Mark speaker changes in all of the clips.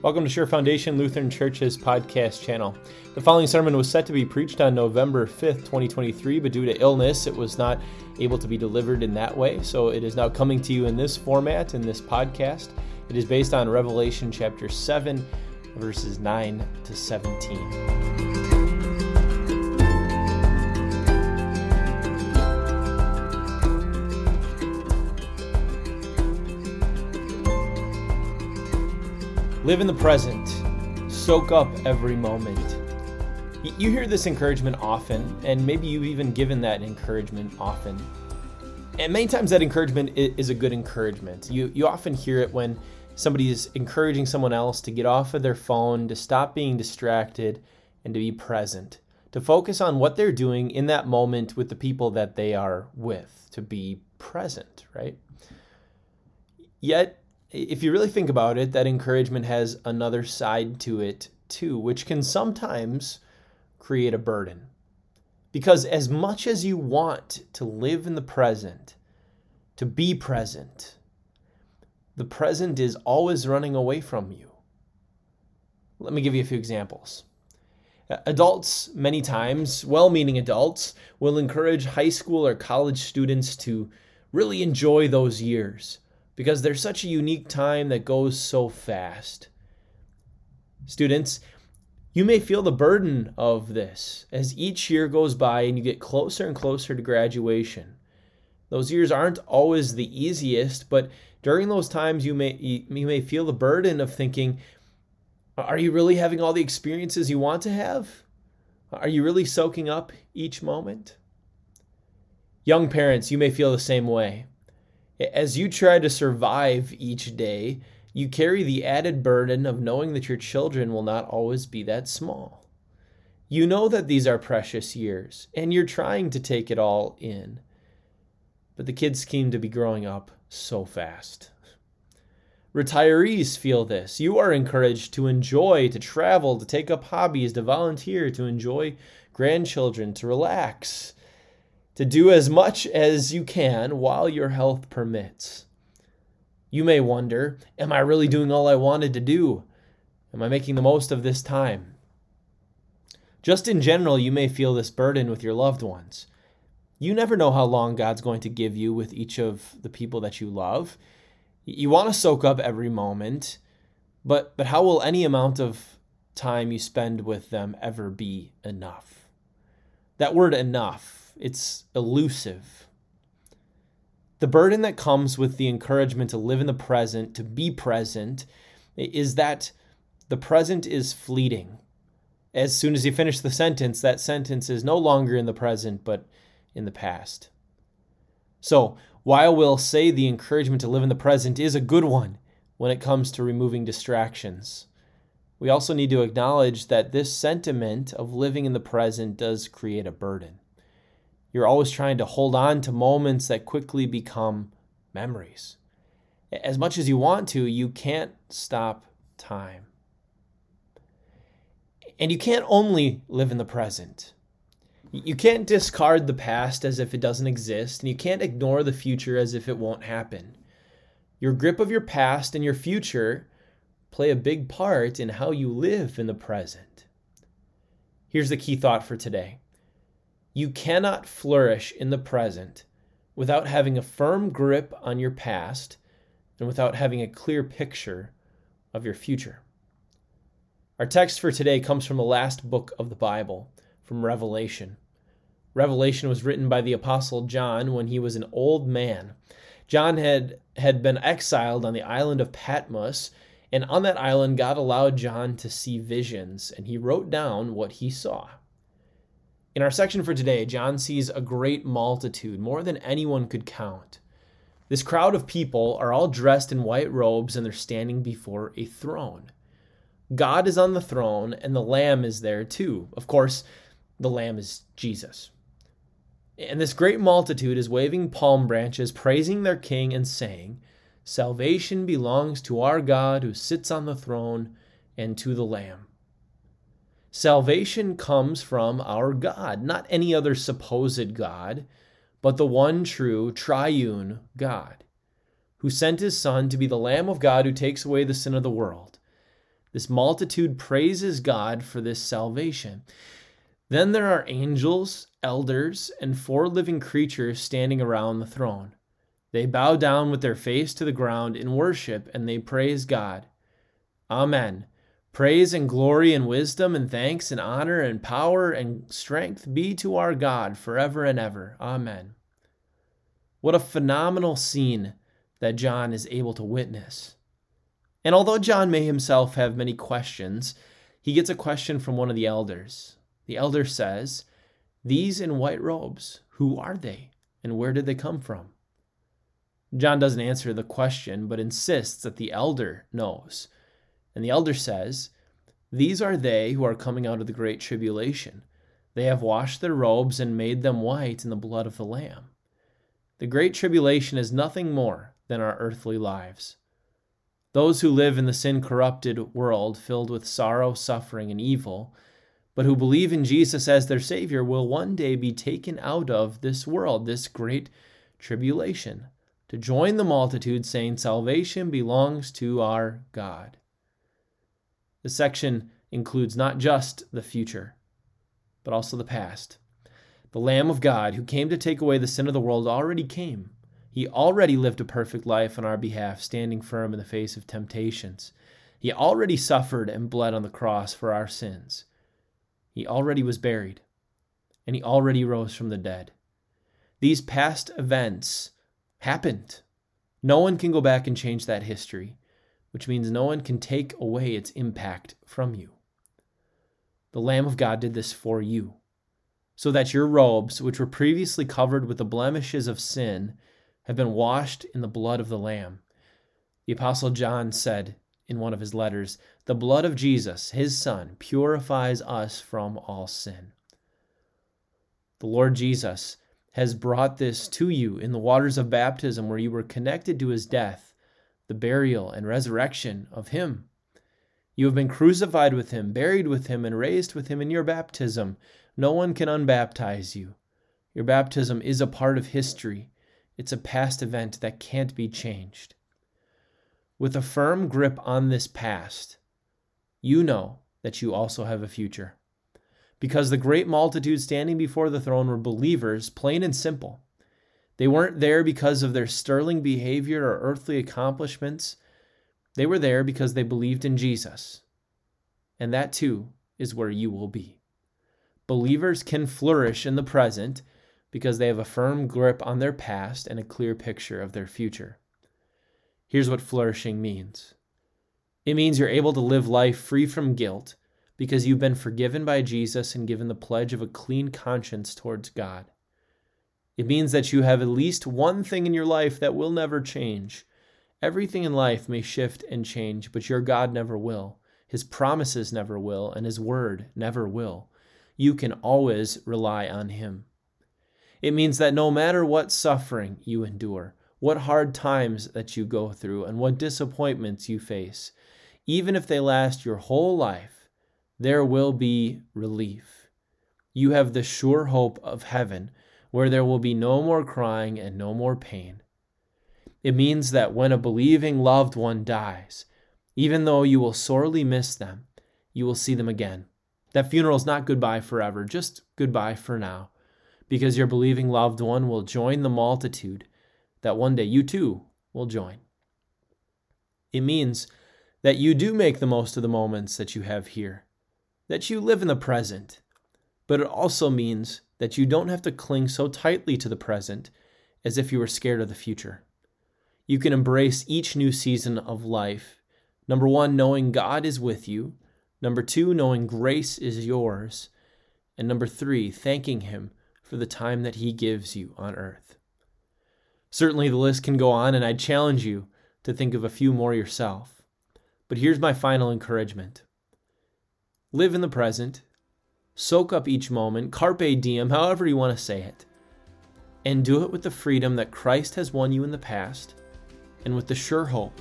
Speaker 1: Welcome to Sure Foundation Lutheran Church's podcast channel. The following sermon was set to be preached on November 5th, 2023, but due to illness, it was not able to be delivered in that way. So it is now coming to you in this format, in this podcast. It is based on Revelation chapter 7, verses 9 to 17. Live in the present. Soak up every moment. You hear this encouragement often, and maybe you've even given that encouragement often. And many times that encouragement is a good encouragement. You, you often hear it when somebody is encouraging someone else to get off of their phone, to stop being distracted, and to be present, to focus on what they're doing in that moment with the people that they are with, to be present, right? Yet, if you really think about it, that encouragement has another side to it too, which can sometimes create a burden. Because as much as you want to live in the present, to be present, the present is always running away from you. Let me give you a few examples. Adults, many times, well meaning adults, will encourage high school or college students to really enjoy those years because there's such a unique time that goes so fast. Students, you may feel the burden of this as each year goes by and you get closer and closer to graduation. Those years aren't always the easiest, but during those times you may you may feel the burden of thinking, are you really having all the experiences you want to have? Are you really soaking up each moment? Young parents, you may feel the same way. As you try to survive each day, you carry the added burden of knowing that your children will not always be that small. You know that these are precious years, and you're trying to take it all in. But the kids seem to be growing up so fast. Retirees feel this. You are encouraged to enjoy, to travel, to take up hobbies, to volunteer, to enjoy grandchildren, to relax to do as much as you can while your health permits. You may wonder Am I really doing all I wanted to do? Am I making the most of this time? Just in general, you may feel this burden with your loved ones. You never know how long God's going to give you with each of the people that you love. You want to soak up every moment, but, but how will any amount of time you spend with them ever be enough? That word enough it's elusive. The burden that comes with the encouragement to live in the present, to be present, is that the present is fleeting. As soon as you finish the sentence, that sentence is no longer in the present, but in the past. So, while we'll say the encouragement to live in the present is a good one when it comes to removing distractions, we also need to acknowledge that this sentiment of living in the present does create a burden. You're always trying to hold on to moments that quickly become memories. As much as you want to, you can't stop time. And you can't only live in the present. You can't discard the past as if it doesn't exist, and you can't ignore the future as if it won't happen. Your grip of your past and your future play a big part in how you live in the present. Here's the key thought for today you cannot flourish in the present without having a firm grip on your past and without having a clear picture of your future. Our text for today comes from the last book of the Bible, from Revelation. Revelation was written by the Apostle John when he was an old man. John had, had been exiled on the island of Patmos, and on that island, God allowed John to see visions, and he wrote down what he saw. In our section for today, John sees a great multitude, more than anyone could count. This crowd of people are all dressed in white robes and they're standing before a throne. God is on the throne and the Lamb is there too. Of course, the Lamb is Jesus. And this great multitude is waving palm branches, praising their King, and saying, Salvation belongs to our God who sits on the throne and to the Lamb. Salvation comes from our God, not any other supposed God, but the one true triune God, who sent his Son to be the Lamb of God who takes away the sin of the world. This multitude praises God for this salvation. Then there are angels, elders, and four living creatures standing around the throne. They bow down with their face to the ground in worship and they praise God. Amen. Praise and glory and wisdom and thanks and honor and power and strength be to our God forever and ever. Amen. What a phenomenal scene that John is able to witness. And although John may himself have many questions, he gets a question from one of the elders. The elder says, These in white robes, who are they, and where did they come from? John doesn't answer the question, but insists that the elder knows. And the elder says, These are they who are coming out of the great tribulation. They have washed their robes and made them white in the blood of the Lamb. The great tribulation is nothing more than our earthly lives. Those who live in the sin corrupted world filled with sorrow, suffering, and evil, but who believe in Jesus as their Savior, will one day be taken out of this world, this great tribulation, to join the multitude saying, Salvation belongs to our God. The section includes not just the future, but also the past. The Lamb of God, who came to take away the sin of the world, already came. He already lived a perfect life on our behalf, standing firm in the face of temptations. He already suffered and bled on the cross for our sins. He already was buried, and he already rose from the dead. These past events happened. No one can go back and change that history, which means no one can take away its impact from you. The Lamb of God did this for you, so that your robes, which were previously covered with the blemishes of sin, have been washed in the blood of the Lamb. The Apostle John said in one of his letters, The blood of Jesus, his Son, purifies us from all sin. The Lord Jesus has brought this to you in the waters of baptism, where you were connected to his death, the burial, and resurrection of him. You have been crucified with him, buried with him, and raised with him in your baptism. No one can unbaptize you. Your baptism is a part of history. It's a past event that can't be changed. With a firm grip on this past, you know that you also have a future. Because the great multitude standing before the throne were believers, plain and simple. They weren't there because of their sterling behavior or earthly accomplishments. They were there because they believed in Jesus. And that too is where you will be. Believers can flourish in the present because they have a firm grip on their past and a clear picture of their future. Here's what flourishing means it means you're able to live life free from guilt because you've been forgiven by Jesus and given the pledge of a clean conscience towards God. It means that you have at least one thing in your life that will never change. Everything in life may shift and change, but your God never will. His promises never will, and His word never will. You can always rely on Him. It means that no matter what suffering you endure, what hard times that you go through, and what disappointments you face, even if they last your whole life, there will be relief. You have the sure hope of heaven, where there will be no more crying and no more pain. It means that when a believing loved one dies, even though you will sorely miss them, you will see them again. That funeral is not goodbye forever, just goodbye for now because your believing loved one will join the multitude that one day you too will join. It means that you do make the most of the moments that you have here, that you live in the present, but it also means that you don't have to cling so tightly to the present as if you were scared of the future. You can embrace each new season of life. Number one, knowing God is with you. Number two, knowing grace is yours. And number three, thanking Him for the time that He gives you on earth. Certainly, the list can go on, and I'd challenge you to think of a few more yourself. But here's my final encouragement live in the present, soak up each moment, carpe diem, however you want to say it, and do it with the freedom that Christ has won you in the past and with the sure hope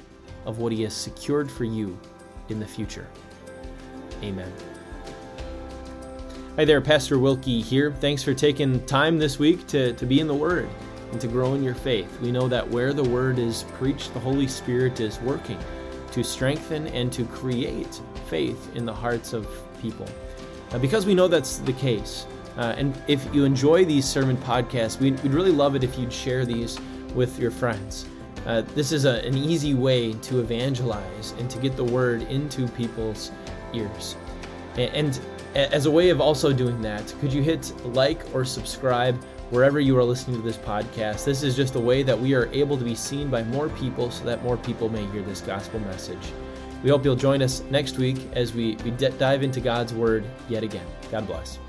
Speaker 1: of what He has secured for you in the future. Amen. Hi there, Pastor Wilkie here. Thanks for taking time this week to, to be in the Word and to grow in your faith. We know that where the Word is preached, the Holy Spirit is working to strengthen and to create faith in the hearts of people. Uh, because we know that's the case, uh, and if you enjoy these sermon podcasts, we'd, we'd, really love it if you'd share these with your friends. Uh, this is a, an easy way to evangelize and to get the word into people's ears. And, and as a way of also doing that, could you hit like or subscribe wherever you are listening to this podcast? This is just a way that we are able to be seen by more people so that more people may hear this gospel message. We hope you'll join us next week as we, we dive into God's Word yet again. God bless.